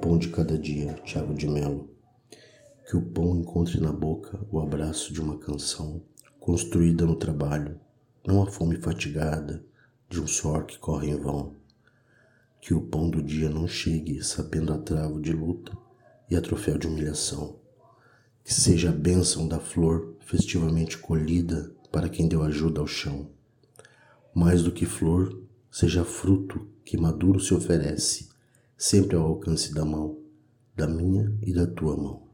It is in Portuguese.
pão de cada dia, Tiago de Melo. Que o pão encontre na boca o abraço de uma canção construída no trabalho, não a fome fatigada de um suor que corre em vão. Que o pão do dia não chegue sabendo a travo de luta e a troféu de humilhação. Que seja a bênção da flor festivamente colhida para quem deu ajuda ao chão. Mais do que flor, seja fruto que maduro se oferece sempre ao alcance da mão, da minha e da tua mão.